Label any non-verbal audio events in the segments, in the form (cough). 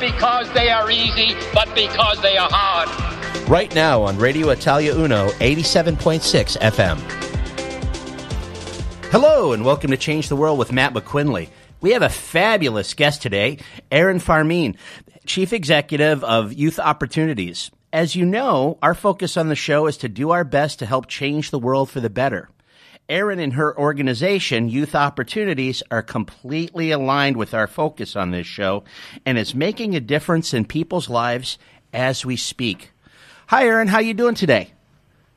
Because they are easy, but because they are hard. Right now on Radio Italia Uno 87.6 FM. Hello, and welcome to Change the World with Matt McQuinley. We have a fabulous guest today, Erin Farmeen. Chief Executive of Youth Opportunities. As you know, our focus on the show is to do our best to help change the world for the better. Erin and her organization, Youth Opportunities, are completely aligned with our focus on this show and is making a difference in people's lives as we speak. Hi, Erin. How you doing today?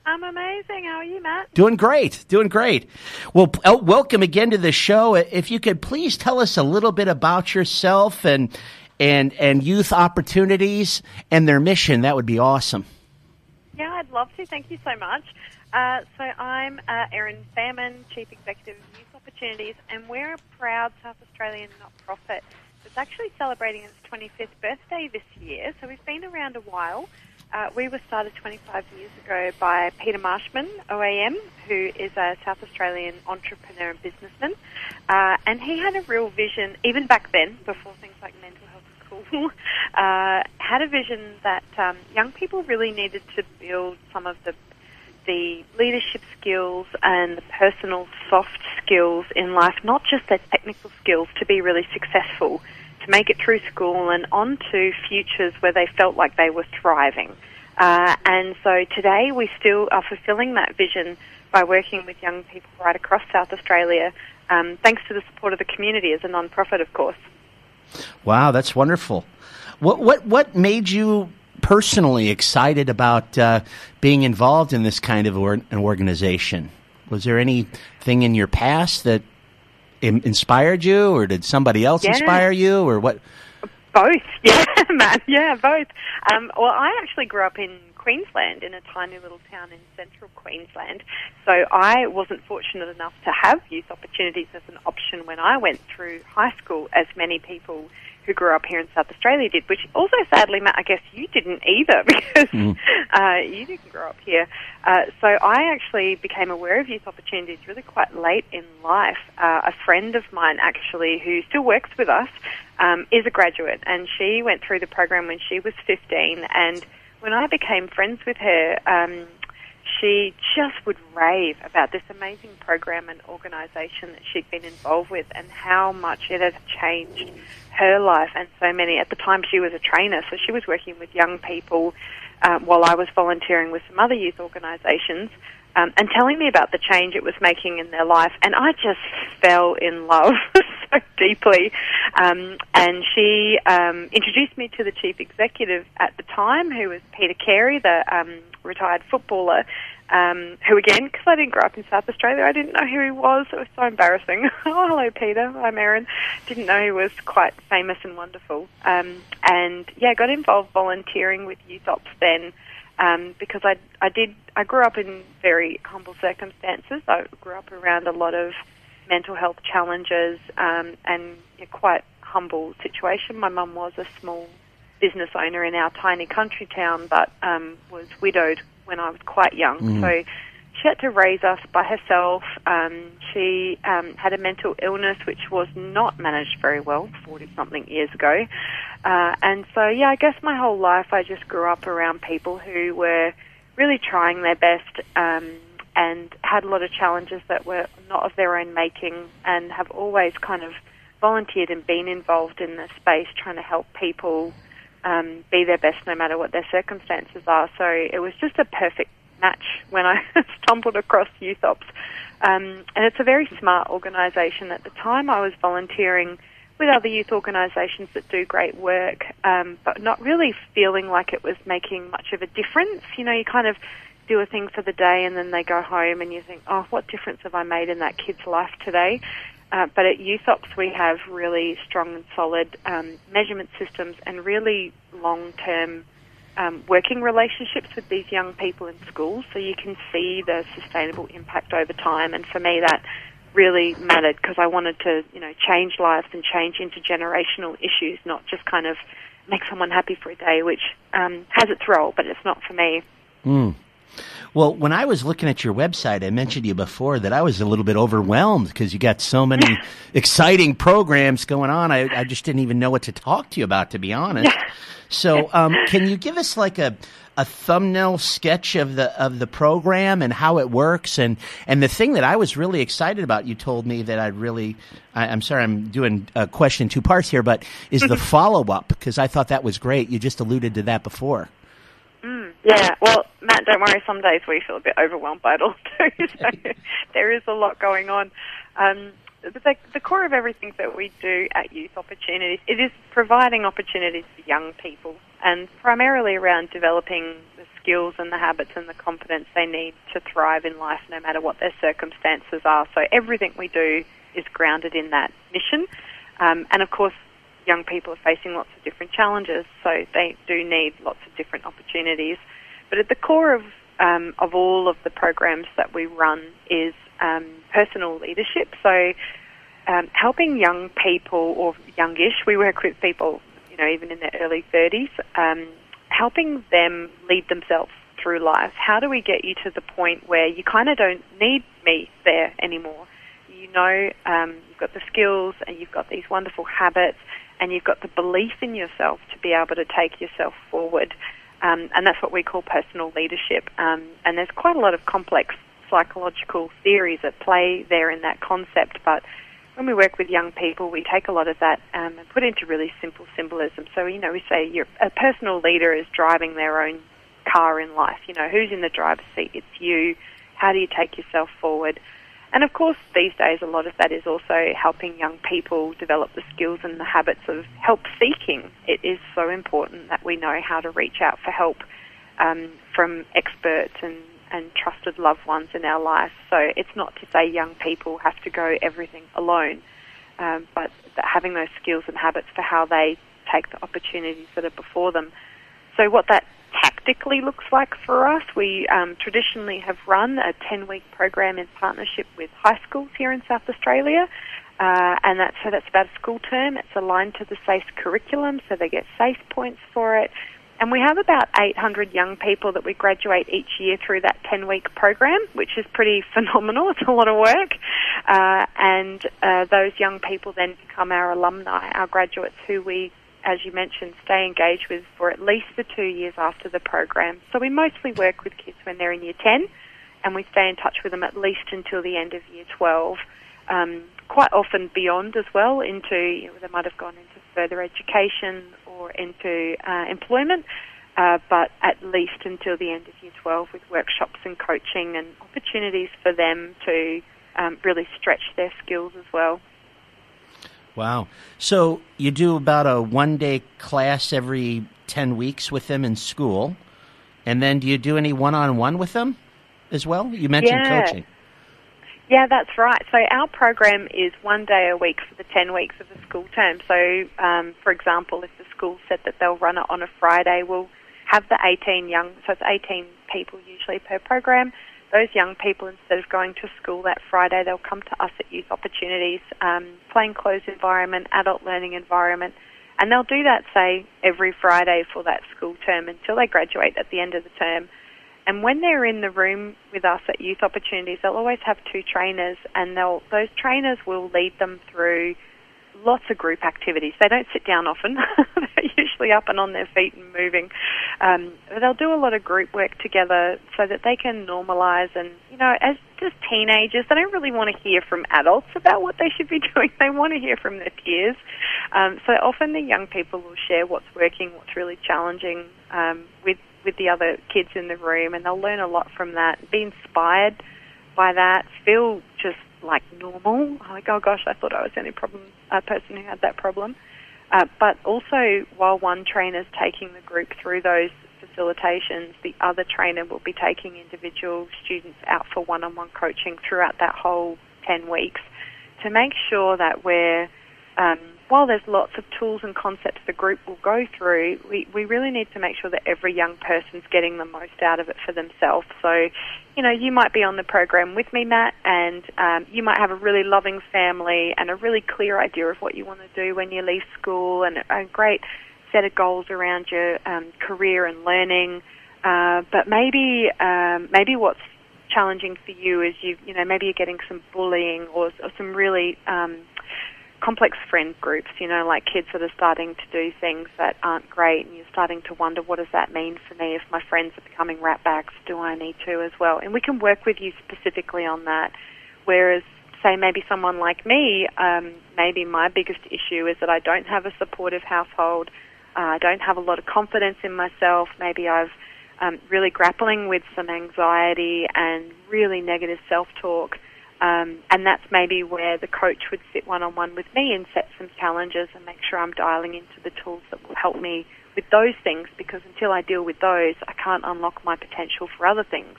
I'm amazing. How are you, Matt? Doing great. Doing great. Well, oh, welcome again to the show. If you could please tell us a little bit about yourself and and and youth opportunities and their mission. That would be awesome. Yeah, I'd love to. Thank you so much. Uh, so I'm uh, Erin Faehrmann, Chief Executive of Youth Opportunities, and we're a proud South Australian not-profit that's actually celebrating its 25th birthday this year. So we've been around a while. Uh, we were started 25 years ago by Peter Marshman, OAM, who is a South Australian entrepreneur and businessman. Uh, and he had a real vision, even back then, before things like mental health school, (laughs) uh, had a vision that um, young people really needed to build some of the the leadership skills and the personal soft skills in life, not just their technical skills, to be really successful, to make it through school and on to futures where they felt like they were thriving. Uh, and so today we still are fulfilling that vision by working with young people right across South Australia, um, thanks to the support of the community as a non-profit, of course. Wow, that's wonderful. What what what made you personally excited about uh, being involved in this kind of or- an organization? Was there anything in your past that Im- inspired you, or did somebody else yeah. inspire you, or what? Both, (laughs) yeah, man, yeah, both. Um, well, I actually grew up in Queensland, in a tiny little town in central Queensland. So I wasn't fortunate enough to have youth opportunities as an option when I went through high school, as many people who grew up here in South Australia did, which also sadly, Matt, I guess you didn't either (laughs) because mm. uh, you didn't grow up here. Uh, so I actually became aware of youth opportunities really quite late in life. Uh, a friend of mine, actually, who still works with us, um, is a graduate, and she went through the program when she was 15 and when I became friends with her, um, she just would rave about this amazing program and organisation that she'd been involved with and how much it had changed her life and so many. At the time, she was a trainer, so she was working with young people um, while I was volunteering with some other youth organisations um, and telling me about the change it was making in their life. And I just fell in love (laughs) so deeply. Um, and she um, introduced me to the chief executive at the time, who was Peter Carey, the um, retired footballer. Um, who again, because I didn't grow up in South Australia, I didn't know who he was. It was so embarrassing. (laughs) oh, hello, Peter. I'm Erin. Didn't know he was quite famous and wonderful. Um, and yeah, got involved volunteering with Youth Ops then um, because I I did I grew up in very humble circumstances. I grew up around a lot of mental health challenges um, and a quite humble situation. My mum was a small business owner in our tiny country town, but um, was widowed when I was quite young. Mm. So she had to raise us by herself. Um, she um, had a mental illness which was not managed very well 40 something years ago. Uh, and so, yeah, I guess my whole life I just grew up around people who were really trying their best um, and had a lot of challenges that were not of their own making and have always kind of volunteered and been involved in the space trying to help people um, be their best no matter what their circumstances are. So it was just a perfect match when I (laughs) stumbled across Youth Ops. Um, and it's a very smart organisation. At the time, I was volunteering with other youth organisations that do great work, um, but not really feeling like it was making much of a difference. You know, you kind of do a thing for the day and then they go home and you think, oh, what difference have I made in that kid's life today? Uh, but at Youth Ops, we have really strong and solid um, measurement systems and really long-term um, working relationships with these young people in schools, so you can see the sustainable impact over time. And for me, that really mattered because I wanted to, you know, change lives and change intergenerational issues, not just kind of make someone happy for a day, which um, has its role, but it's not for me. Mm. Well, when I was looking at your website, I mentioned to you before that I was a little bit overwhelmed because you got so many exciting programs going on. I, I, just didn't even know what to talk to you about, to be honest. (laughs) So, um, can you give us like a a thumbnail sketch of the of the program and how it works? And and the thing that I was really excited about you told me that I really I, am sorry I'm doing a question two parts here but is the follow up because I thought that was great. You just alluded to that before mm, yeah well Matt don't worry some days we feel a bit overwhelmed by it all (laughs) too so (laughs) there is a lot going on um, the, the core of everything that we do at Youth Opportunities, it is providing opportunities for young people and primarily around developing the skills and the habits and the confidence they need to thrive in life no matter what their circumstances are. So everything we do is grounded in that mission. Um, and of course, young people are facing lots of different challenges, so they do need lots of different opportunities. But at the core of um, of all of the programs that we run is um, personal leadership. So, um, helping young people or youngish, we work with people, you know, even in their early 30s, um, helping them lead themselves through life. How do we get you to the point where you kind of don't need me there anymore? You know, um, you've got the skills and you've got these wonderful habits and you've got the belief in yourself to be able to take yourself forward. Um, and that's what we call personal leadership. Um, and there's quite a lot of complex psychological theories at play there in that concept, but when we work with young people, we take a lot of that um, and put it into really simple symbolism. So, you know, we say a personal leader is driving their own car in life. You know, who's in the driver's seat? It's you. How do you take yourself forward? And of course, these days, a lot of that is also helping young people develop the skills and the habits of help seeking. It is so important that we know how to reach out for help um, from experts and and trusted loved ones in our life. So it's not to say young people have to go everything alone, um, but having those skills and habits for how they take the opportunities that are before them. So what that tactically looks like for us, we um, traditionally have run a 10-week program in partnership with high schools here in South Australia. Uh, and that's, so that's about a school term. It's aligned to the SACE curriculum, so they get SACE points for it. And we have about 800 young people that we graduate each year through that 10 week program, which is pretty (laughs) phenomenal. It's a lot of work. Uh, and uh, those young people then become our alumni, our graduates who we, as you mentioned, stay engaged with for at least the two years after the program. So we mostly work with kids when they're in year 10 and we stay in touch with them at least until the end of year 12. Um, quite often beyond as well into, you know, they might have gone into further education or into uh, employment, uh, but at least until the end of year 12 with workshops and coaching and opportunities for them to um, really stretch their skills as well. Wow. So you do about a one day class every 10 weeks with them in school. And then do you do any one on one with them as well? You mentioned yeah. coaching. Yeah, that's right. So our program is one day a week for the 10 weeks of the school term. So, um, for example, if the school said that they'll run it on a Friday, we'll have the 18 young, so it's 18 people usually per program. Those young people, instead of going to school that Friday, they'll come to us at Youth Opportunities, um, plain clothes environment, adult learning environment, and they'll do that, say, every Friday for that school term until they graduate at the end of the term. And when they're in the room with us at Youth Opportunities, they'll always have two trainers, and they'll those trainers will lead them through lots of group activities. They don't sit down often; (laughs) they're usually up and on their feet and moving. Um, they'll do a lot of group work together so that they can normalise. And you know, as just teenagers, they don't really want to hear from adults about what they should be (laughs) doing. They want to hear from their peers. Um, so often, the young people will share what's working, what's really challenging um, with with the other kids in the room, and they'll learn a lot from that. Be inspired by that. Feel just like normal. Like, oh gosh, I thought I was the only problem uh, person who had that problem. Uh, but also, while one trainer is taking the group through those facilitations, the other trainer will be taking individual students out for one-on-one coaching throughout that whole 10 weeks to make sure that we're um, while there's lots of tools and concepts the group will go through, we, we really need to make sure that every young person's getting the most out of it for themselves. So, you know, you might be on the program with me, Matt, and um, you might have a really loving family and a really clear idea of what you want to do when you leave school and a great set of goals around your um, career and learning. Uh, but maybe, um, maybe what's challenging for you is you, you know, maybe you're getting some bullying or, or some really um, complex friend groups, you know, like kids that are starting to do things that aren't great, and you're starting to wonder, what does that mean for me if my friends are becoming ratbags? Do I need to as well? And we can work with you specifically on that. Whereas, say, maybe someone like me, um, maybe my biggest issue is that I don't have a supportive household. Uh, I don't have a lot of confidence in myself. Maybe I've um, really grappling with some anxiety and really negative self-talk. Um, and that's maybe where the coach would sit one on one with me and set some challenges and make sure I'm dialing into the tools that will help me with those things because until I deal with those, I can't unlock my potential for other things.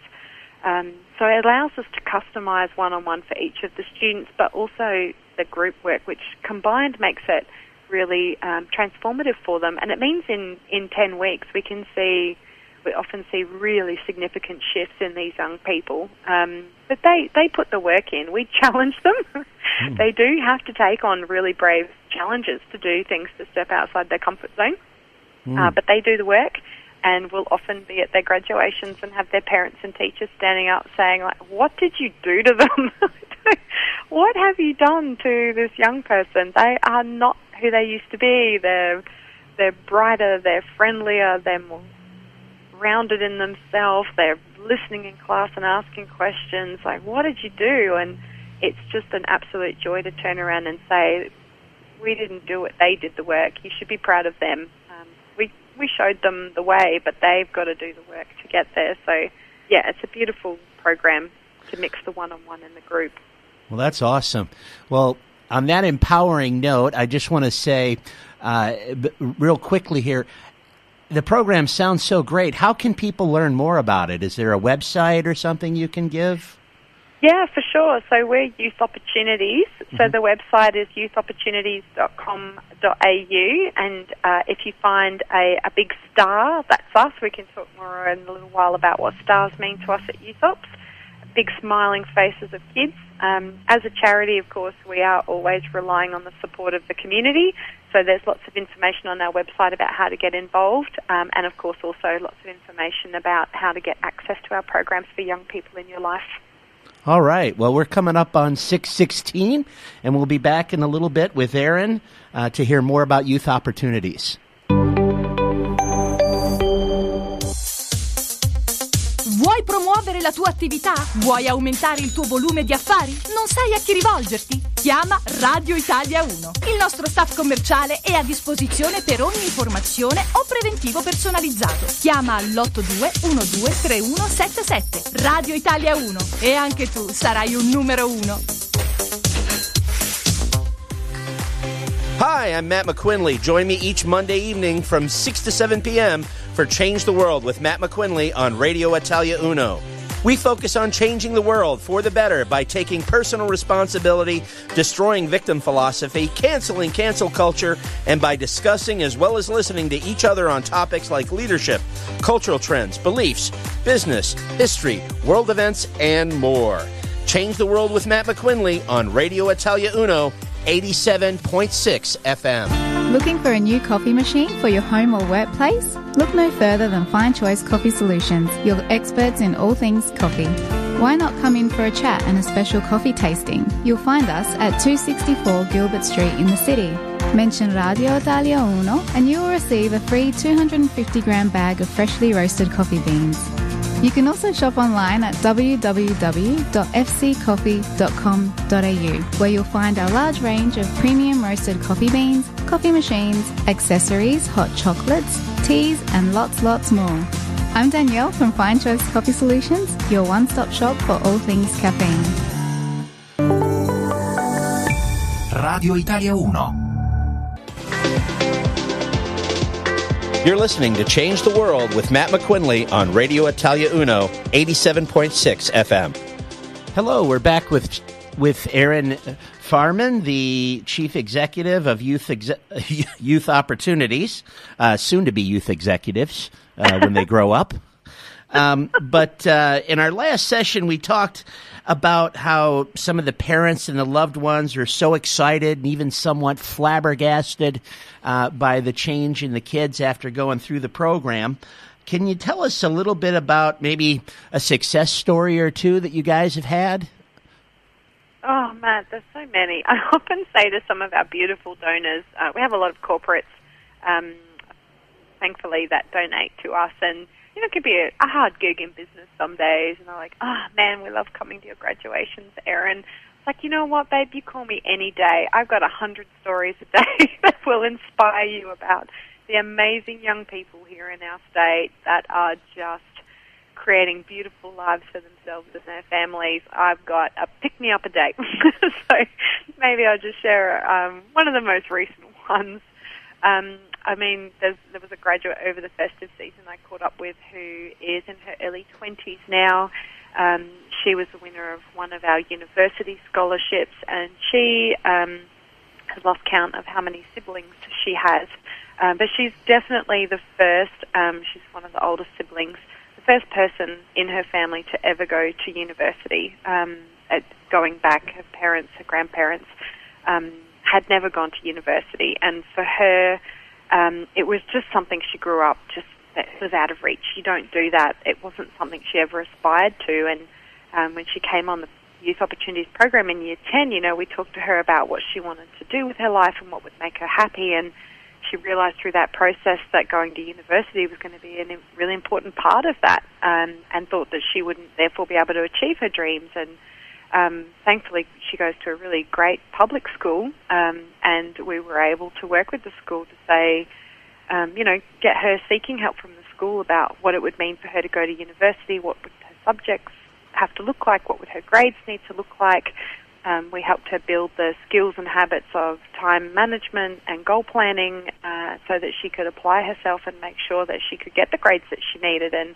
Um, so it allows us to customize one on one for each of the students, but also the group work, which combined makes it really um, transformative for them. And it means in, in 10 weeks we can see we often see really significant shifts in these young people. Um, but they, they put the work in. We (laughs) challenge them. mm. They do have to take on really brave challenges to do things to step outside their comfort zone. Mm. Uh, but they do the work and will often be at their graduations and have their parents and teachers standing up saying, like, what did you do to them? (laughs) what have you done to this young person? They are not who they used to be. They're, they're brighter, they're friendlier, they're more grounded in themselves. They're listening in class and asking questions like, "What did you do?" And it's just an absolute joy to turn around and say, "We didn't do it; they did the work. You should be proud of them." Um, we we showed them the way, but they've got to do the work to get there. So, yeah, it's a beautiful program to mix the one-on-one and the group. Well, that's awesome. Well, on that empowering note, I just want to say, uh, real quickly here, the program sounds so great. How can people learn more about it? Is there a website or something you can give? Yeah, for sure. So we're Youth Opportunities. Mm-hmm. So the website is youthopportunities.com.au. And uh, if you find a, a big star, that's us. We can talk more in a little while about what stars mean to us at Youth Ops. Big smiling faces of kids. Um, as a charity, of course, we are always relying on the support of the community. So there's lots of information on our website about how to get involved, um, and of course also lots of information about how to get access to our programs for young people in your life. All right. Well, we're coming up on 616, and we'll be back in a little bit with Erin uh, to hear more about youth opportunities. La tua attività? Vuoi aumentare il tuo volume di affari? Non sai a chi rivolgerti? Chiama Radio Italia 1. Il nostro staff commerciale è a disposizione per ogni informazione o preventivo personalizzato. Chiama all'82 123177. Radio Italia 1 e anche tu sarai un numero uno. Hi, I'm Matt McQuinley. Join me each Monday evening from 6 to 7 p.m. for Change the World with Matt McQuinley on Radio Italia Uno. We focus on changing the world for the better by taking personal responsibility, destroying victim philosophy, canceling cancel culture, and by discussing as well as listening to each other on topics like leadership, cultural trends, beliefs, business, history, world events, and more. Change the world with Matt McQuinley on Radio Italia Uno 87.6 FM. Looking for a new coffee machine for your home or workplace? Look no further than Fine Choice Coffee Solutions, your experts in all things coffee. Why not come in for a chat and a special coffee tasting? You'll find us at 264 Gilbert Street in the city. Mention Radio Italia Uno and you will receive a free 250 gram bag of freshly roasted coffee beans. You can also shop online at www.fccoffee.com.au, where you'll find our large range of premium roasted coffee beans, coffee machines, accessories, hot chocolates, teas, and lots, lots more. I'm Danielle from Fine Choice Coffee Solutions, your one stop shop for all things caffeine. Radio Italia 1 You're listening to Change the World with Matt McQuinley on Radio Italia Uno, 87.6 FM. Hello, we're back with with Erin Faehrmann, the chief executive of Youth Exe- (laughs) Youth Opportunities, uh, soon to be youth executives uh, when they grow up. Um, but uh, in our last session, we talked about how some of the parents and the loved ones are so excited and even somewhat flabbergasted uh, by the change in the kids after going through the program. Can you tell us a little bit about maybe a success story or two that you guys have had? Oh, Matt, there's so many. (laughs) I often say to some of our beautiful donors, uh, we have a lot of corporates, um, thankfully, that donate to us. And, you know, it could be a, a hard gig in business some days. And they're like, oh, man, we love coming to your graduations, Erin. It's like, you know what, babe, you call me any day. I've got a hundred stories a day (laughs) that will inspire you about the amazing young people here in our state that are just creating beautiful lives for themselves and their families. I've got a pick me up a date. (laughs) so maybe I'll just share um, one of the most recent (laughs) ones. Um, I mean, there was a graduate over the festive season I caught up with who is in her early 20s now. Um, she was the winner of one of our university scholarships, and she um, has lost count of how many siblings she has. Um, but she's definitely the first, um, she's one of the oldest siblings, the first person in her family to ever go to university. Um, at going back, her parents, her grandparents um, had never gone to university. And for her, um, it was just something she grew up just that was out of reach. You don't do that. It wasn't something she ever aspired to. And um, when she came on the Youth Opportunities Program in Year 10, you know, we talked to her about what she wanted to do with her life and what would make her happy. And she realised through that process that going to university was going to be a really important part of that, um, and thought that she wouldn't therefore be able to achieve her dreams. And um, thankfully, she goes to a really great public school, um, and we were able to work with the school to say, um, you know, get her seeking help from the school about what it would mean for her to go to university, what would her subjects have to look like, what would her grades need to look like, um, we helped her build the skills and habits of time management and goal planning uh, so that she could apply herself and make sure that she could get the grades that she needed. And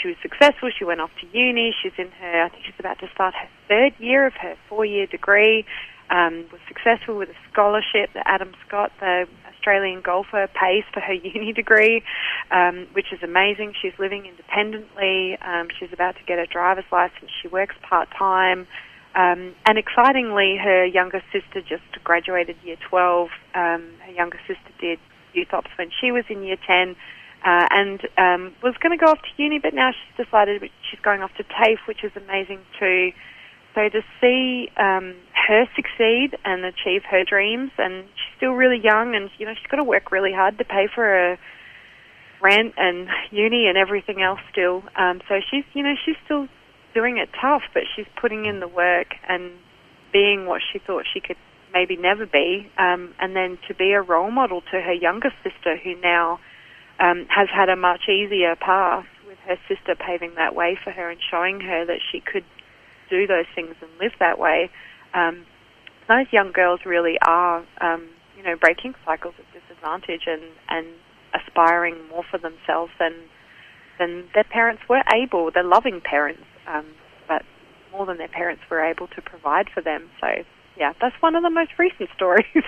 she was successful. She went off to uni. She's in her, I think she's about to start her third year of her four year degree. Um, was successful with a scholarship that Adam Scott, the Australian golfer, pays for her (laughs) uni degree, um, which is amazing. She's living independently. Um, she's about to get a driver's license. She works part time. Um, and excitingly, her younger sister just graduated year 12. Um, her younger sister did youth ops when she was in year 10 uh, and um, was going to go off to uni, but now she's decided she's going off to TAFE, which is amazing too. So to see um, her succeed and achieve her dreams, and she's still really young, and you know she's got to work really hard to pay for her rent and uni and everything else still. Um, so she's you know she's still doing it tough, but she's putting in the work and being what she thought she could maybe never be, um, and then to be a role model to her younger sister who now um, has had a much easier path with her sister paving that way for her and showing her that she could do those things and live that way. Um, those young girls really are, um, you know, breaking cycles of disadvantage and, and aspiring more for themselves than than their parents were able. They're loving parents, um, but more than their parents were able to provide for them. So, yeah, that's one of the most recent stories. (laughs)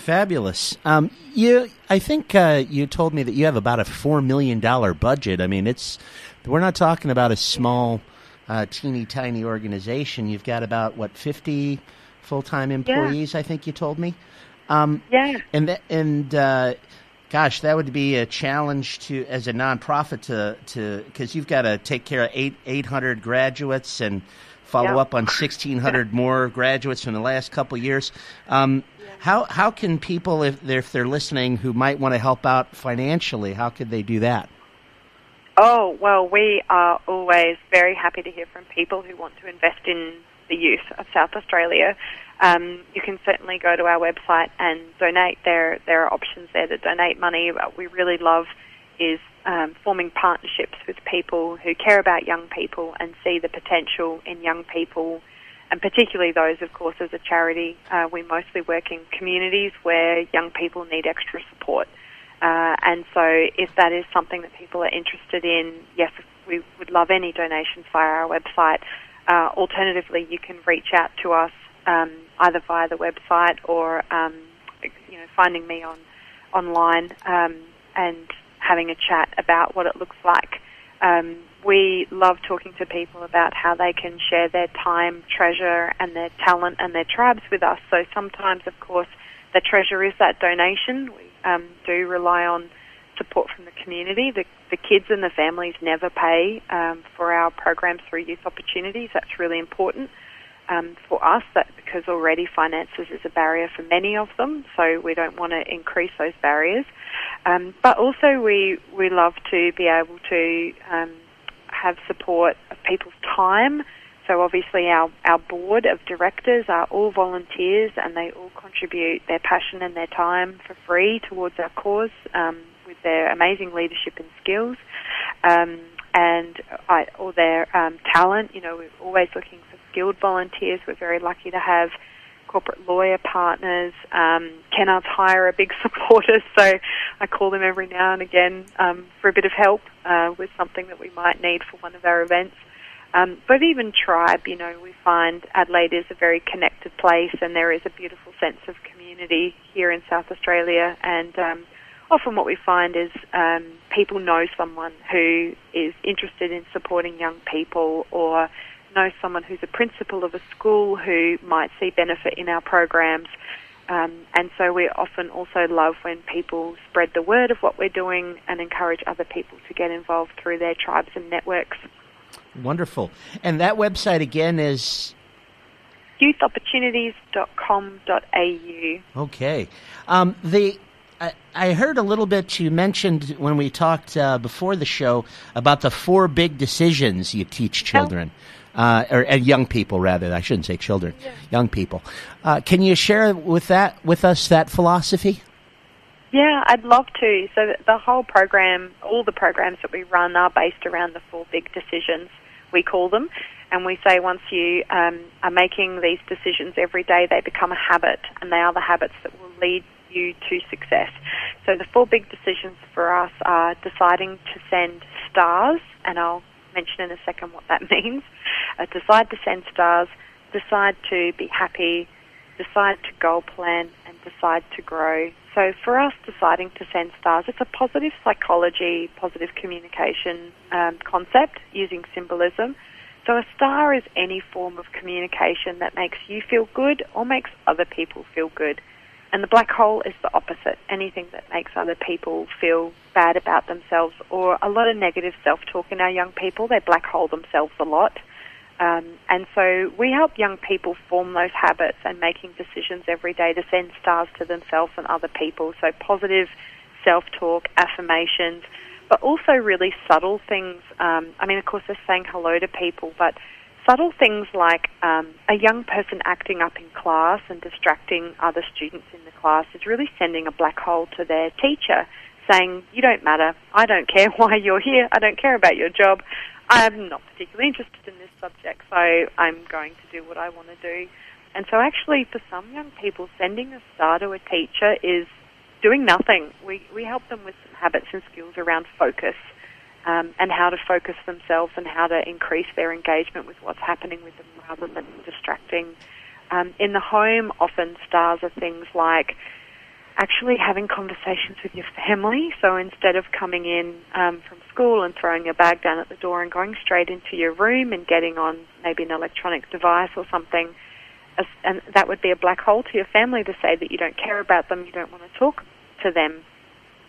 Fabulous. Um, you, I think uh, you told me that you have about a four million dollar budget. I mean, it's we're not talking about a small, uh, teeny tiny organization. You've got about what fifty full time employees. Yeah. I think you told me. Um, yeah. And th- and uh, Gosh, that would be a challenge to as a nonprofit to to because you've got to take care of eight eight hundred graduates and follow up on sixteen hundred more graduates from the last couple of years. Um, How how can people if they're, if they're listening who might want to help out financially, how could they do that? Oh well, we are always very happy to hear from people who want to invest in the youth of South Australia um, you can certainly go to our website and donate. There, there are options there to donate money. What we really love is um, forming partnerships with people who care about young people and see the potential in young people, and particularly those, of course, as a charity. Uh, we mostly work in communities where young people need extra support. Uh, and so, if that is something that people are interested in, yes, we would love any donations via our website. Uh, alternatively, you can reach out to us um, either via the website or um, you know finding me on online um, and having a chat about what it looks like. Um, we love talking to people about how they can share their time, treasure, and their talent and their tribes with us. So sometimes, of course, the treasure is that donation. We um, do rely on support from the community. The, the kids and the families never pay um, for our programs through youth opportunities. That's really important um, for us that because already finances is a barrier for many of them, so we don't want to increase those barriers. Um, but also we, we love to be able to um, have support of people's time. So obviously our, our board of directors are all volunteers and they all contribute their passion and their time for free towards our cause um, with their amazing leadership and skills. Um, and I, all their um, talent, you know, we're always looking for skilled volunteers. We're very lucky to have corporate lawyer partners. Um, Kennards Hire are big (laughs) supporters, so I call them every now and again um, for a bit of help uh, with something that we might need for one of our events. Um, but even Tribe, you know, we find Adelaide is a very connected place, and there is a beautiful sense of community here in South Australia. And um, often, what we find is um, people know someone who is interested in supporting young people or know someone who's a principal of a school who might see benefit in our programs. Um, and so we often also love when people spread the word of what we're doing and encourage other people to get involved through their tribes and networks. Wonderful. And that website again is youthopportunities.com.au. Okay. Um, the I, I heard a little bit you mentioned when we talked uh, before the show about the four big decisions you teach children uh, or young people rather. I shouldn't say children, yeah. young people. Uh, can you share with that with us that philosophy? Yeah, I'd love to. So the whole program, all the programs that we run are based around the four big decisions. We call them, and we say once you um, are making these decisions every day, they become a habit, and they are the habits that will lead you to success. So the four big decisions for us are deciding to send stars, and I'll mention in a second what that (laughs) means. Uh, decide to send stars, decide to be happy, decide to goal plan, and decide to grow. So for us, deciding to send stars, it's a positive psychology, positive communication um, concept using symbolism. So a star is any form of communication that makes you feel good or makes other people feel good. And the black hole is the opposite. Anything that makes other people feel bad about themselves or a lot of negative self-talk in our young people. They black hole themselves a lot. Um, and so we help young people form those habits and making decisions every day to send stars to themselves and other people. So positive self-talk, affirmations, but also really subtle things. Um, I mean, of course, they're saying hello to people, but subtle things like um, a young person acting up in class and distracting other students in the class is really sending a black hole to their teacher, saying, You don't matter. I don't care (laughs) why you're here. I don't care about your job. I'm not particularly interested in this subject, so I'm going to do what I want to do. And so, actually, for some young people, sending a star to a teacher is doing nothing. We, we help them with some habits and skills around focus um, and how to focus themselves and how to increase their engagement with what's happening with them rather than distracting. Um, in the home, often stars are things like actually having conversations with your family. So instead of coming in um, from school and throwing your bag down at the door and going straight into your room and getting on maybe an electronic device or something, and that would be a black hole to your family to say that you don't care about them, you don't want to talk to them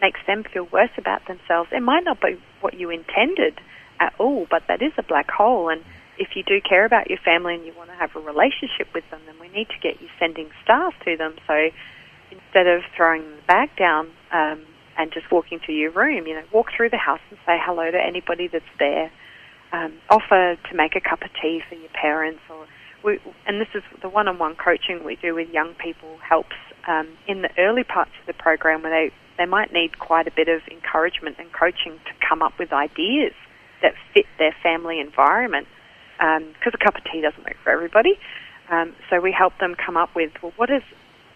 makes them feel worse about themselves. It might not be what you intended at all, but that is a black hole. And if you do care about your family and you want to have a relationship with them, then we need to get you sending stars to them. So instead of throwing the bag down um, and just walking to your room, you know, walk through the house and say hello to anybody that's there. Um, offer to make a cup of tea for your parents, or we, and this is the one-on-one coaching we do with young people helps um, in the early parts of the program where they they might need quite a bit of encouragement and coaching to come up with ideas that fit their family environment. Because um, a cup of tea doesn't work for everybody, um, so we help them come up with well, what is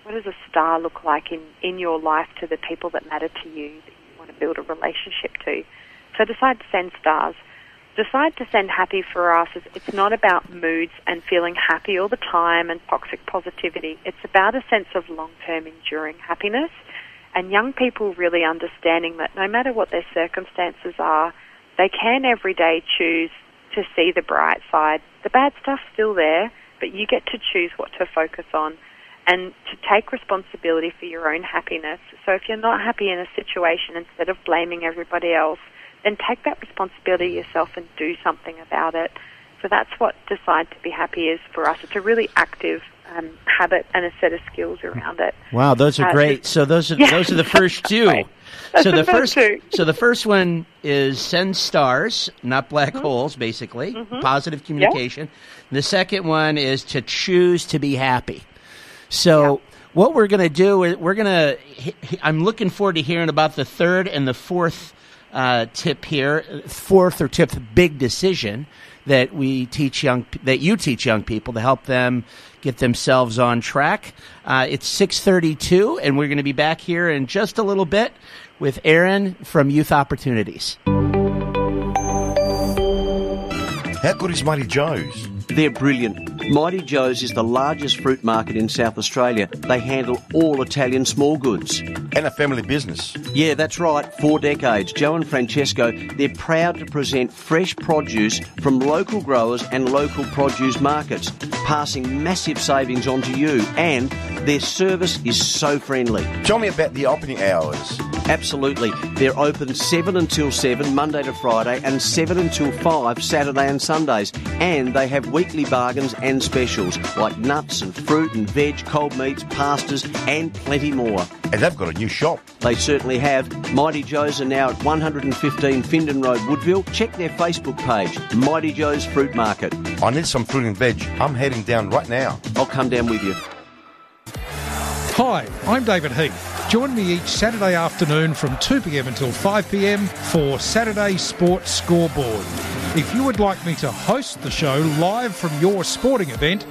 what does a star look like in in your life to the people that matter to you that you want to build a relationship to. So decide to send stars. decide to send happy for us it's not about moods and feeling happy all the time and toxic positivity. It's about a sense of long-term enduring happiness and young people really understanding that no matter what their circumstances are, they can every day choose to see the bright side. The bad stuff's still there, but you get to choose what to focus on and to take responsibility for your own happiness. So if you're not happy in a situation, instead of blaming everybody else, then take that responsibility yourself and do something about it. So that's what Decide to Be Happy is for us. It's a really active um, habit and a set of skills around it. Wow, those are Uh, great. So those are (laughs) Yeah, those are the (laughs) first two. right. So the first two. so the first one is send stars, not black Mm-hmm. holes, basically positive communication. The second one is to choose to be happy. So what we're going to do is we're going to. I'm looking forward to hearing about the third and the fourth uh, tip here, fourth or fifth big decision that we teach young that you teach young people to help them get themselves on track. Uh, it's six thirty-two, and we're going to be back here in just a little bit with Erin from Youth Opportunities. How good is Mighty Joe's? They're brilliant. Mighty Joe's is the largest fruit market in South Australia. They handle all Italian small goods. And a family business. Yeah, that's right. Four decades. Joe and Francesco, they're proud to present fresh produce from local growers and local produce markets, passing massive savings on to you. And their service is so friendly. Tell me about the opening hours. Absolutely. They're open 7 until 7, Monday to Friday, and 7 until 5, Saturday and Sundays. And they have weekly bargains and specials like nuts and fruit and veg, cold meats, pastas, and plenty more. And they've got a new shop. They certainly have. Mighty Joe's are now at 115 Findon Road, Woodville. Check their Facebook page, Mighty Joe's Fruit Market. I need some fruit and veg. I'm heading down right now. I'll come down with you. Hi, I'm David Heath. Join me each Saturday afternoon from 2pm until 5pm for Saturday Sports Scoreboard. If you would like me to host the show live from your sporting event,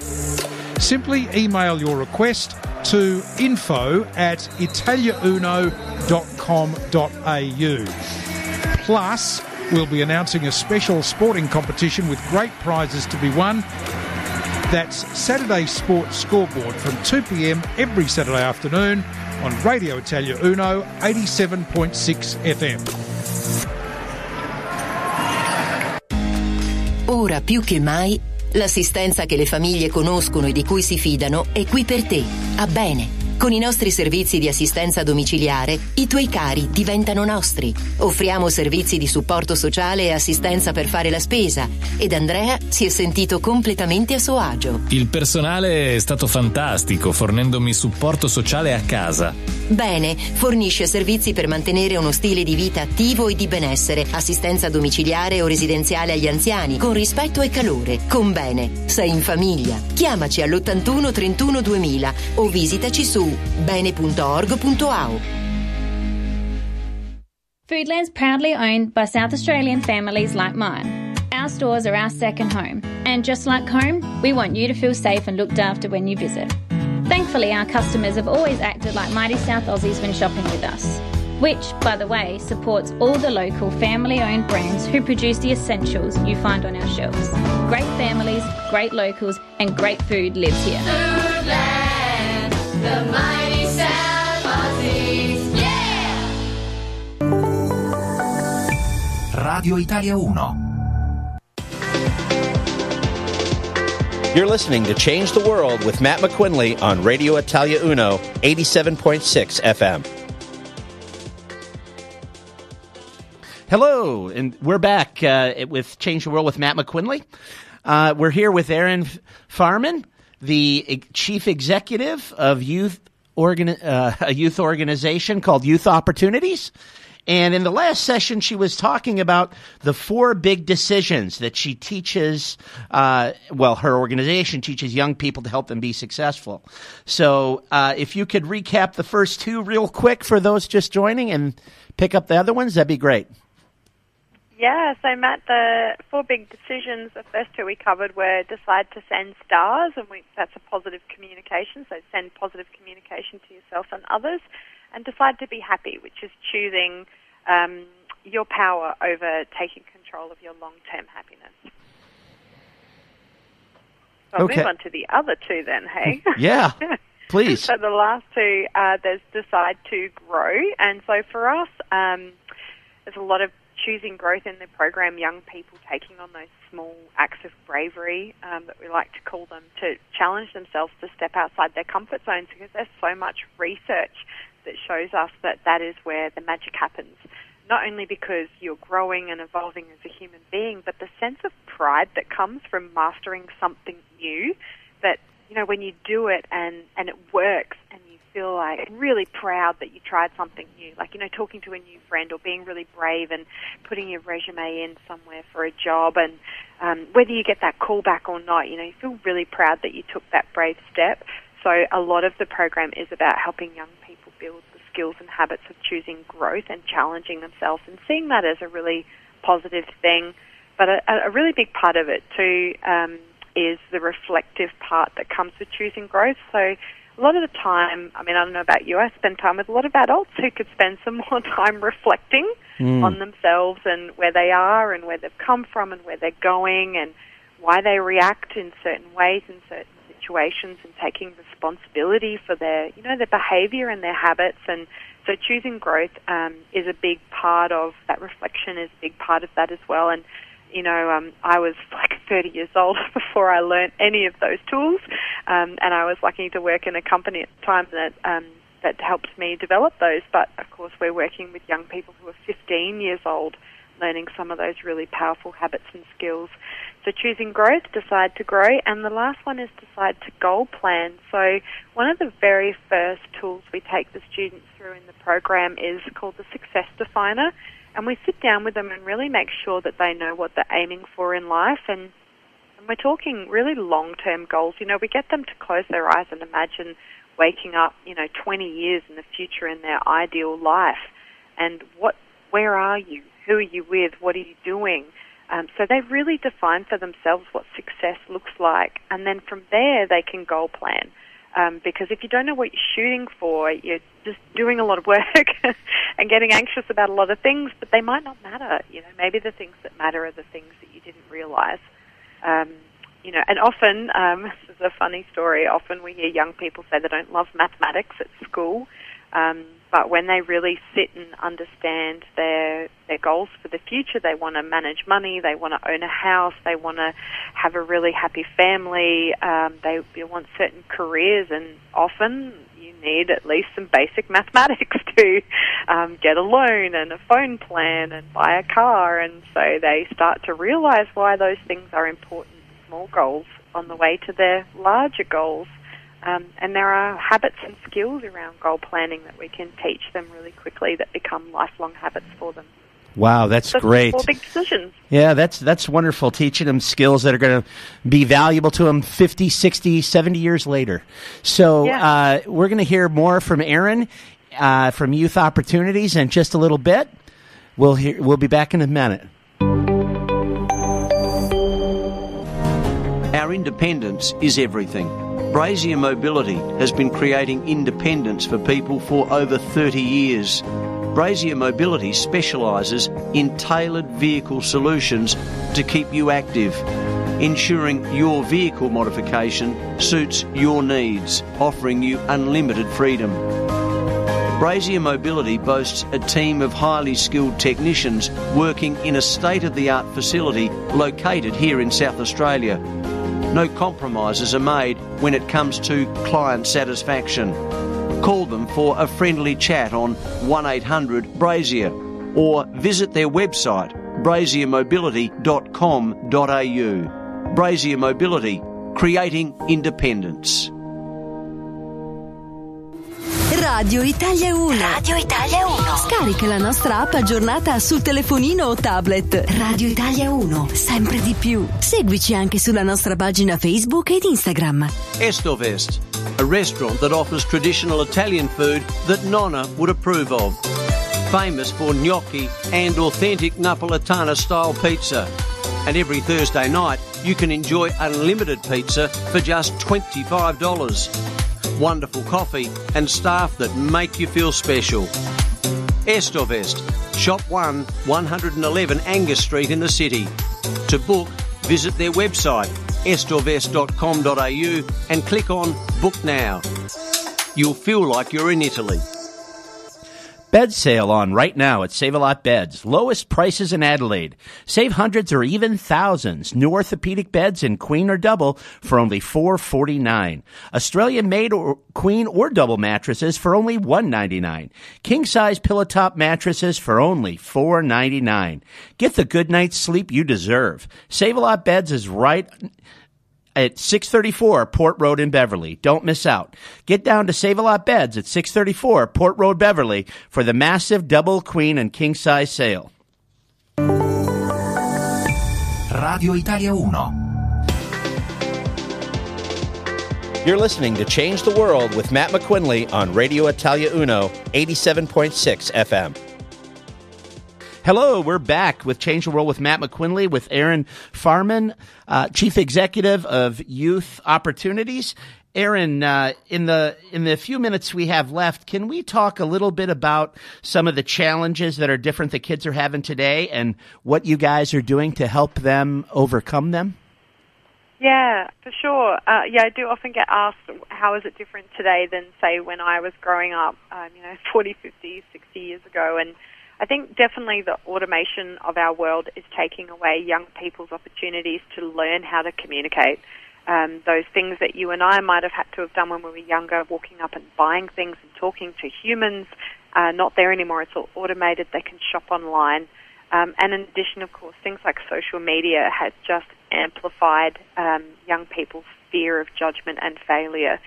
simply email your request to info at italiauno.com.au. Plus, we'll be announcing a special sporting competition with great prizes to be won that's Saturday Sports Scoreboard from 2 pm every Saturday afternoon on Radio Italia Uno 87.6 FM. Ora più che mai, l'assistenza che le famiglie conoscono e di cui si fidano è qui per te, a bene. Con i nostri servizi di assistenza domiciliare, i tuoi cari diventano nostri. Offriamo servizi di supporto sociale e assistenza per fare la spesa ed Andrea si è sentito completamente a suo agio. Il personale è stato fantastico, fornendomi supporto sociale a casa. Bene, fornisce servizi per mantenere uno stile di vita attivo e di benessere, assistenza domiciliare o residenziale agli anziani, con rispetto e calore. Con Bene, sei in famiglia. Chiamaci all'81 31 2000 o visitaci su bene.org.au. Foodland's proudly owned by South Australian families like mine. Our stores are our second home, and just like home, we want you to feel safe and looked after when you visit. Thankfully, our customers have always acted like mighty South Aussies when shopping with us, which, by the way, supports all the local family owned brands who produce the essentials you find on our shelves. Great families, great locals, and great food lives here. Foodland, the mighty South Aussies, yeah! Radio Italia 1. You're listening to Change the World with Matt McQuinley on Radio Italia Uno, 87.6 FM. Hello, and we're back uh, with Change the World with Matt McQuinley. Uh, we're here with Erin Faehrmann, the chief executive of youth uh, (laughs) a youth organization called Youth Opportunities. And in the last session, she was talking about the four big decisions that she teaches. Uh, well, her organization teaches young people to help them be successful. So, uh, if you could recap the first two real quick for those just joining and pick up the other ones, that'd be great. Yeah, so Matt, the four big decisions, the first two we covered were decide to send stars, and we, that's a positive communication, so send positive communication to yourself and others, and decide to be happy, which is choosing um, your power over taking control of your long-term happiness. So I'll Okay. move on to the other two then, hey? Yeah. (laughs) Please. So the last two, uh, there's decide to grow, and so for us, um, there's a lot of choosing growth in the program. Young people taking on those small acts of bravery um, that we like to call them to challenge themselves to step outside their comfort zones because there's so much research that shows us that that is where the magic happens. Not only because you're growing and evolving as a human being, but the sense of pride that comes from mastering something new that you know when you do it and and it works and you feel like really proud that you tried something new. Like you know talking to a new friend or being really brave and putting your resume in somewhere for a job and um, whether you get that call back or not you know you feel really proud that you took that brave step. So a lot of the program is about helping young people build the skills and habits of choosing growth and challenging themselves and seeing that as a really positive thing. But a, a really big part of it too um, is the reflective part that comes with choosing growth. So a lot of the time, I mean, I don't know about you, I spend time with a lot of adults who could spend some (laughs) more time reflecting Mm. on themselves and where they are and where they've come from and where they're going and why they react in certain ways in certain situations and taking responsibility for their, you know, their behavior and their habits and so choosing growth um, is a big part of that reflection is a big part of that as well and you know, um, I was like (laughs) 30 years old (laughs) before I learnt any of those tools, um, and I was lucky to work in a company at the time that um, that helped me develop those. But of course, we're working with young people who are 15 years old, learning some of those really powerful habits and skills. So choosing growth, decide to grow, and the last one is decide to goal plan. So one of the very first tools we take the students through in the program is called the Success Definer and we sit down with them and really make sure that they know what they're aiming for in life and, and we're talking really long term goals. You know, we get them to close their eyes and imagine waking up, you know, 20 years in the future in their ideal life. And what, where are you? Who are you with? What are you doing? Um, so they really define for themselves what success looks like. And then from there, they can goal plan. Um, because if you don't know what you're shooting for, you're just doing a lot of work (laughs) and getting anxious about a lot of things, but they might not matter. You know, maybe the things that matter are the things that you didn't realize. Um, you know, and often, um, (laughs) this is a funny story, often we hear young people say they don't love mathematics at school, um, but when they really sit and understand their their goals for the future, they want to manage money, they want to own a house, they want to have a really happy family, um, they, want certain careers, and often you need at least some basic (laughs) mathematics to um, get a loan and a phone plan and buy a car, and so they start to realize why those things are important, small goals on the way to their larger goals. Um, and there are habits and skills around goal planning that we can teach them really quickly that become lifelong habits for them. Wow, that's So great. Big decisions. Yeah, that's that's wonderful. Teaching them skills that are going to be valuable to them 50, 60, 70 years later. So uh, we're going to hear more from Erin uh, from Youth Opportunities in just a little bit. We'll hear, we'll be back in a minute. Our independence is everything. Brazier Mobility has been creating independence for people for over 30 years. Brazier Mobility specialises in tailored vehicle solutions to keep you active, ensuring your vehicle modification suits your needs, offering you unlimited freedom. Brazier Mobility boasts a team of highly skilled technicians working in a state of the art facility located here in South Australia. No compromises are made when it comes to client satisfaction. Call them for a friendly chat on 1800 Brazier or visit their website braziermobility.com.au. Brazier Mobility, creating independence. Radio Italia 1. Radio Italia 1. Scarica la nostra app aggiornata sul telefonino o tablet. Radio Italia 1. Sempre di più. Seguici anche sulla nostra pagina Facebook ed Instagram. Estovest, a restaurant that offers traditional Italian food that Nonna would approve of. Famous for gnocchi and authentic Napolitana style pizza. And every Thursday night, you can enjoy unlimited pizza for just $25. Wonderful coffee and staff that make you feel special. Estovest, Shop 1, 111 Angus Street in the city. To book, visit their website estorvest.com.au and click on Book Now. You'll feel like you're in Italy. Bed sale on right now at Save a Lot Beds. Lowest prices in Adelaide. Save hundreds or even thousands. New orthopedic beds in queen or double for only four forty nine. Australian made or queen or double mattresses for only one ninety nine. King size pillow top mattresses for only four ninety nine. Get the good night's sleep you deserve. Save a Lot Beds is right at 634 Port Road in Beverley. Don't miss out. Get down to Save a Lot Beds at 634 Port Road, Beverley for the massive double, queen, and king size sale. Radio Italia 1. You're listening to Change the World with Matt McQuinley on Radio Italia Uno, 87.6 FM. Hello, we're back with Change the World with Matt McQuinley with Erin Faehrmann, uh, Chief Executive of Youth Opportunities. Erin, uh, in the in the few minutes we have left, can we talk a little bit about some of the challenges that are different that kids are having today, and what you guys are doing to help them overcome them? Yeah, for sure. Uh, yeah, I do often get asked how is it different today than say when I was growing up, um, you know, 40, 50, 60 years ago, and I think definitely the automation of our world is taking away young people's opportunities to learn how to communicate. Um, those things that you and I might have had to have done when we were younger, walking up and buying things and talking to humans, uh, not there anymore. It's all automated. They can shop online. Um, and in addition, of course, things like social media has just amplified um, young people's fear of judgment and failure.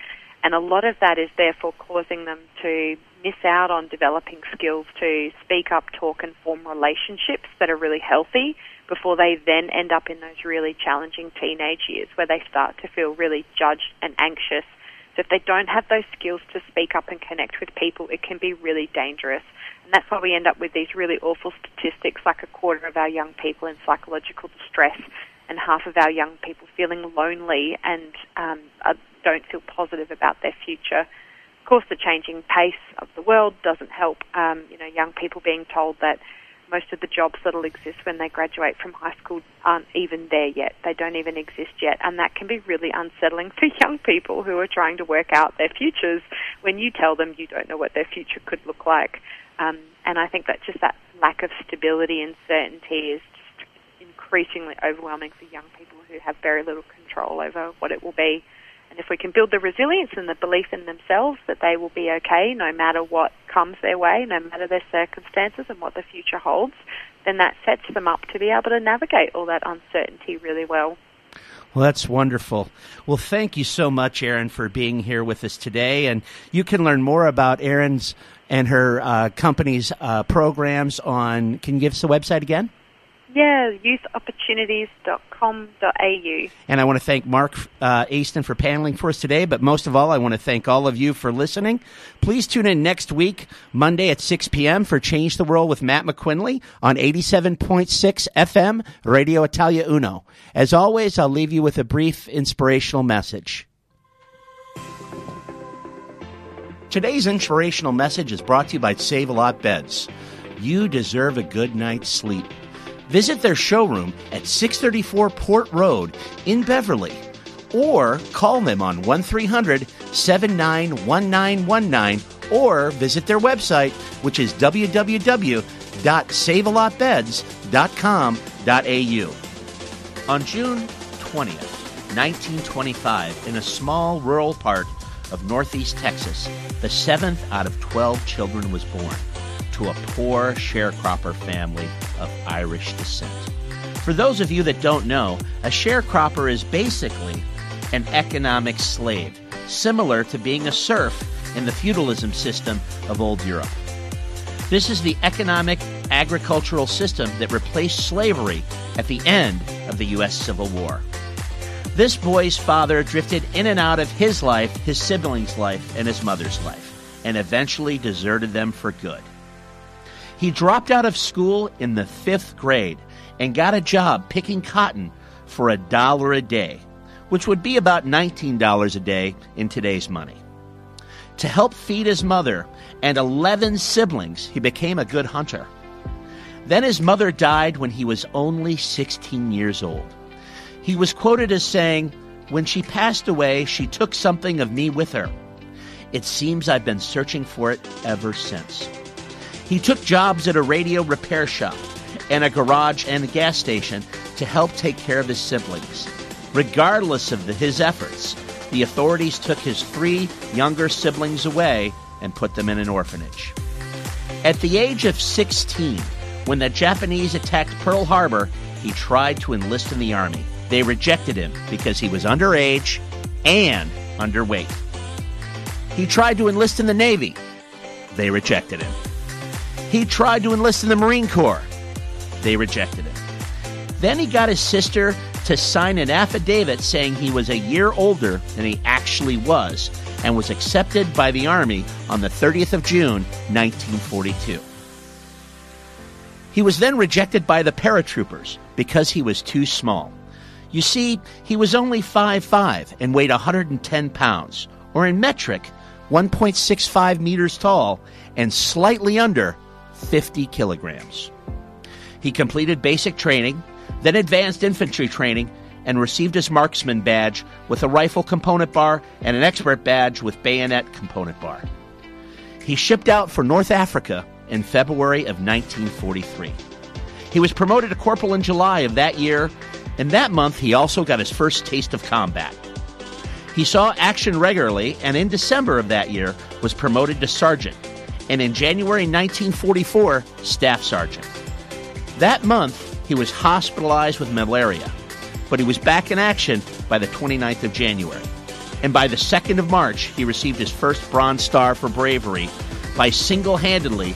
And a lot of that is therefore causing them to miss out on developing skills to speak up, talk, and form relationships that are really healthy before they then end up in those really challenging teenage years where they start to feel really judged and anxious. So if they don't have those skills to speak up and connect with people, it can be really dangerous. And that's why we end up with these really awful statistics like a quarter of our young people in psychological distress and half of our young people feeling lonely and um, don't feel positive about their future. Of course, the changing pace of the world doesn't help. Um, you know, young people being told that most of the jobs that'll exist when they graduate from high school aren't even there yet. They don't even exist yet, and that can be really unsettling (laughs) for young people who are trying to work out their futures when you tell them you don't know what their future could look like. Um, and I think that just that lack of stability and certainty is just increasingly overwhelming for young people who have very little control over what it will be. And if we can build the resilience and the belief in themselves that they will be okay no matter what comes their way, no matter their circumstances and what the future holds, then that sets them up to be able to navigate all that uncertainty really well. Well, that's wonderful. Well, thank you so much, Erin, for being here with us today. And you can learn more about Erin's and her uh, company's uh, programs on. Can you give us the website again? Yeah, youthopportunities.com.au. And I want to thank Mark uh, Easton for paneling for us today. But most of all, I want to thank all of you for listening. Please tune in next week, Monday at 6 p.m. for Change the World with Matt McQuinley on 87.6 FM, Radio Italia Uno. As always, I'll leave you with a brief inspirational message. Today's inspirational message is brought to you by Save a Lot Beds. You deserve a good night's sleep. Visit their showroom at 634 Port Road in Beverley or call them on 1300 791919 or visit their website, which is www.savealotbeds.com.au. On June 20th, 1925, in a small rural part of northeast Texas, the seventh out of 12 children was born to a poor sharecropper family of Irish descent. For those of you that don't know, a sharecropper is basically an economic slave, similar to being a serf in the feudalism system of old Europe. This is the economic agricultural system that replaced slavery at the end of the U.S. Civil War. This boy's father drifted in and out of his life, his siblings' life, and his mother's life, and eventually deserted them for good. He dropped out of school in the fifth grade and got a job picking cotton for a dollar a day, which would be about $19 a day in today's money. To help feed his mother and 11 siblings, he became a good hunter. Then his mother died when he was only 16 years old. He was quoted as saying, When she passed away, she took something of me with her. It seems I've been searching for it ever since. He took jobs at a radio repair shop and a garage and a gas station to help take care of his siblings. Regardless of the, his efforts, the authorities took his three younger siblings away and put them in an orphanage. At the age of 16, when the Japanese attacked Pearl Harbor, he tried to enlist in the Army. They rejected him because he was underage and underweight. He tried to enlist in the Navy. They rejected him. He tried to enlist in the Marine Corps. They rejected him. Then he got his sister to sign an affidavit saying he was a year older than he actually was and was accepted by the Army on the 30th of June, 1942. He was then rejected by the paratroopers because he was too small. You see, he was only 5'5 and weighed 110 pounds, or in metric, 1.65 meters tall and slightly under 50 kilograms. He completed basic training, then advanced infantry training, and received his marksman badge with a rifle component bar and an expert badge with bayonet component bar. He shipped out for North Africa in February of 1943. He was promoted to corporal in July of that year, and that month he also got his first taste of combat. He saw action regularly, and in December of that year was promoted to sergeant, and in January 1944, staff sergeant. That month, he was hospitalized with malaria, but he was back in action by the 29th of January. And by the 2nd of March, he received his first Bronze Star for bravery by single handedly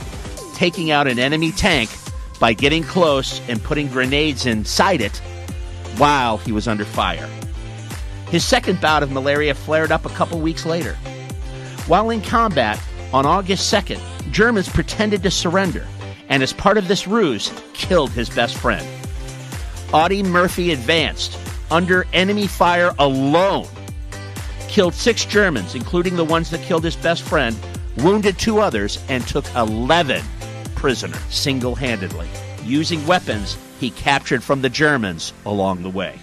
taking out an enemy tank by getting close and putting grenades inside it while he was under fire. His second bout of malaria flared up a couple weeks later. While in combat, on August 2nd, Germans pretended to surrender and as part of this ruse, killed his best friend. Audie Murphy advanced under enemy fire alone, killed six Germans, including the ones that killed his best friend, wounded two others, and took 11 prisoners single handedly, using weapons he captured from the Germans along the way.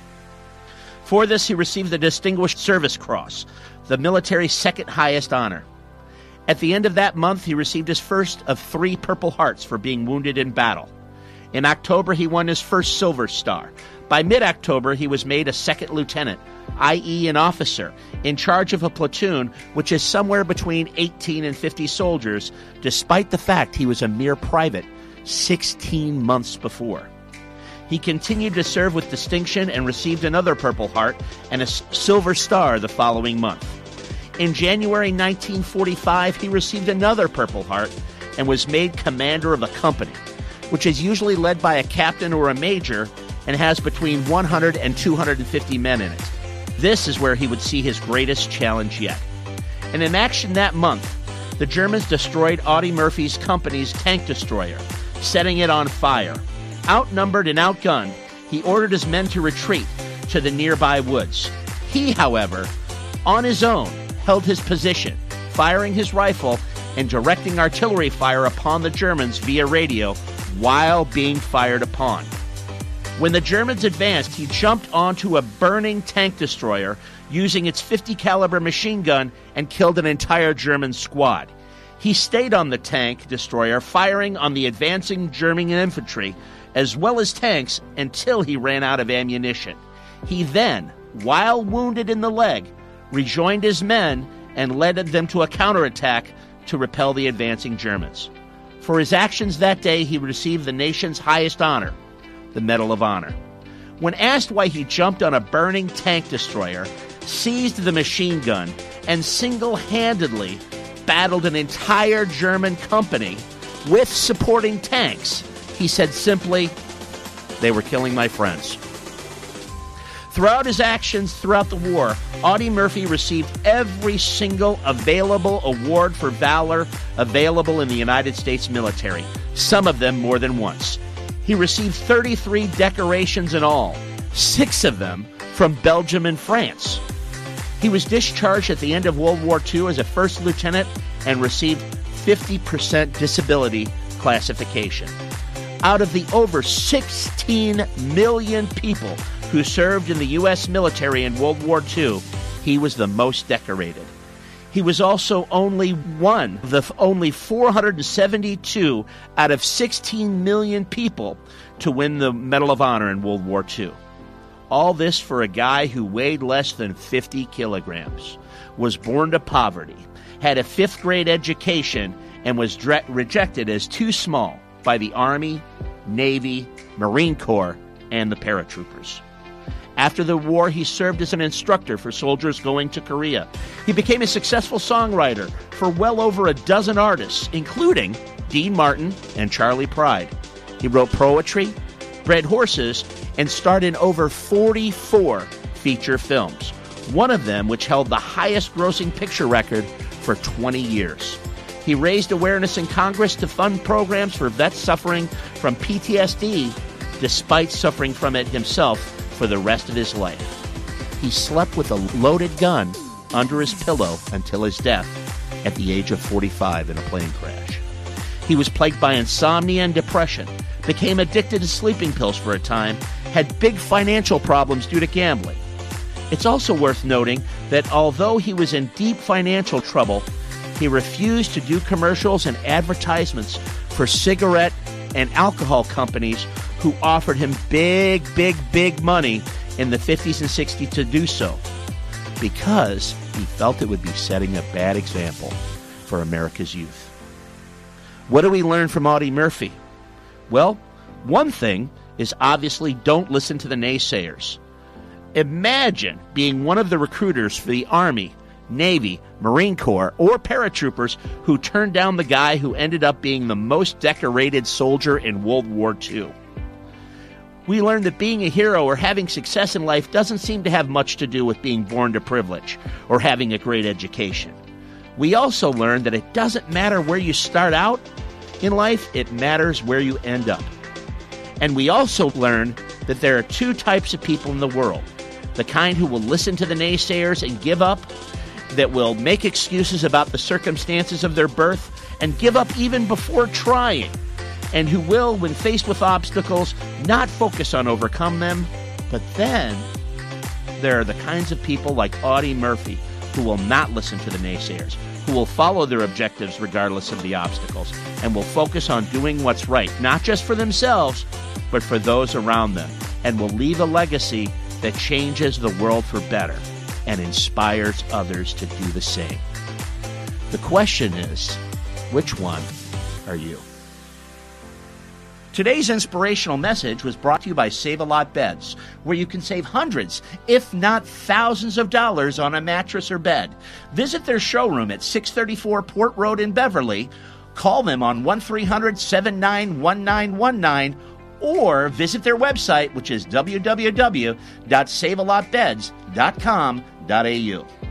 For this, he received the Distinguished Service Cross, the military's second highest honor. At the end of that month, he received his first of three Purple Hearts for being wounded in battle. In October, he won his first Silver Star. By mid October, he was made a second lieutenant, i.e., an officer, in charge of a platoon which is somewhere between 18 and 50 soldiers, despite the fact he was a mere private 16 months before. He continued to serve with distinction and received another Purple Heart and a Silver Star the following month. In January 1945, he received another Purple Heart and was made commander of a company, which is usually led by a captain or a major and has between 100 and 250 men in it. This is where he would see his greatest challenge yet. And in action that month, the Germans destroyed Audie Murphy's company's tank destroyer, setting it on fire. Outnumbered and outgunned, he ordered his men to retreat to the nearby woods. He, however, on his own, held his position, firing his rifle and directing artillery fire upon the Germans via radio while being fired upon. When the Germans advanced, he jumped onto a burning tank destroyer using its 50 caliber machine gun and killed an entire German squad. He stayed on the tank destroyer firing on the advancing German infantry as well as tanks until he ran out of ammunition. He then, while wounded in the leg, rejoined his men and led them to a counterattack to repel the advancing Germans. For his actions that day, he received the nation's highest honor, the Medal of Honor. When asked why he jumped on a burning tank destroyer, seized the machine gun, and single handedly battled an entire German company with supporting tanks, he said simply, They were killing my friends. Throughout his actions throughout the war, Audie Murphy received every single available award for valor available in the United States military, some of them more than once. He received 33 decorations in all, six of them from Belgium and France. He was discharged at the end of World War II as a first lieutenant and received 50% disability classification. Out of the over 16 million people who served in the U.S. military in World War II, he was the most decorated. He was also only one of the only 472 out of 16 million people to win the Medal of Honor in World War II. All this for a guy who weighed less than 50 kilograms, was born to poverty, had a fifth grade education, and was dre- rejected as too small by the Army, Navy, Marine Corps, and the paratroopers. After the war, he served as an instructor for soldiers going to Korea. He became a successful songwriter for well over a dozen artists, including Dean Martin and Charley Pride. He wrote poetry, bred horses, and starred in over 44 feature films, one of them which held the highest grossing picture record for 20 years. He raised awareness in Congress to fund programs for vets suffering from PTSD, despite suffering from it himself for the rest of his life. He slept with a loaded gun under his pillow until his death at the age of 45 in a plane crash. He was plagued by insomnia and depression, became addicted to sleeping pills for a time, had big financial problems due to gambling. It's also worth noting that although he was in deep financial trouble, he refused to do commercials and advertisements for cigarette and alcohol companies who offered him big, big, big money in the 50s and 60s to do so because he felt it would be setting a bad example for America's youth. What do we learn from Audie Murphy? Well, one thing is obviously don't listen to the naysayers. Imagine being one of the recruiters for the Army, Navy, Marine Corps, or paratroopers who turned down the guy who ended up being the most decorated soldier in World War II. We learned that being a hero or having success in life doesn't seem to have much to do with being born to privilege or having a great education. We also learned that it doesn't matter where you start out in life, it matters where you end up. And we also learned that there are two types of people in the world the kind who will listen to the naysayers and give up, that will make excuses about the circumstances of their birth and give up even before trying, and who will, when faced with obstacles, not focus on overcome them, but then there are the kinds of people like Audie Murphy who will not listen to the naysayers, who will follow their objectives regardless of the obstacles, and will focus on doing what's right, not just for themselves, but for those around them, and will leave a legacy that changes the world for better and inspires others to do the same. The question is, which one are you? Today's inspirational message was brought to you by Save a Lot Beds, where you can save hundreds, if not thousands of dollars on a mattress or bed. Visit their showroom at 634 Port Road in Beverley. Call them on 1-300-791919 or visit their website, which is www.savealotbeds.com.au.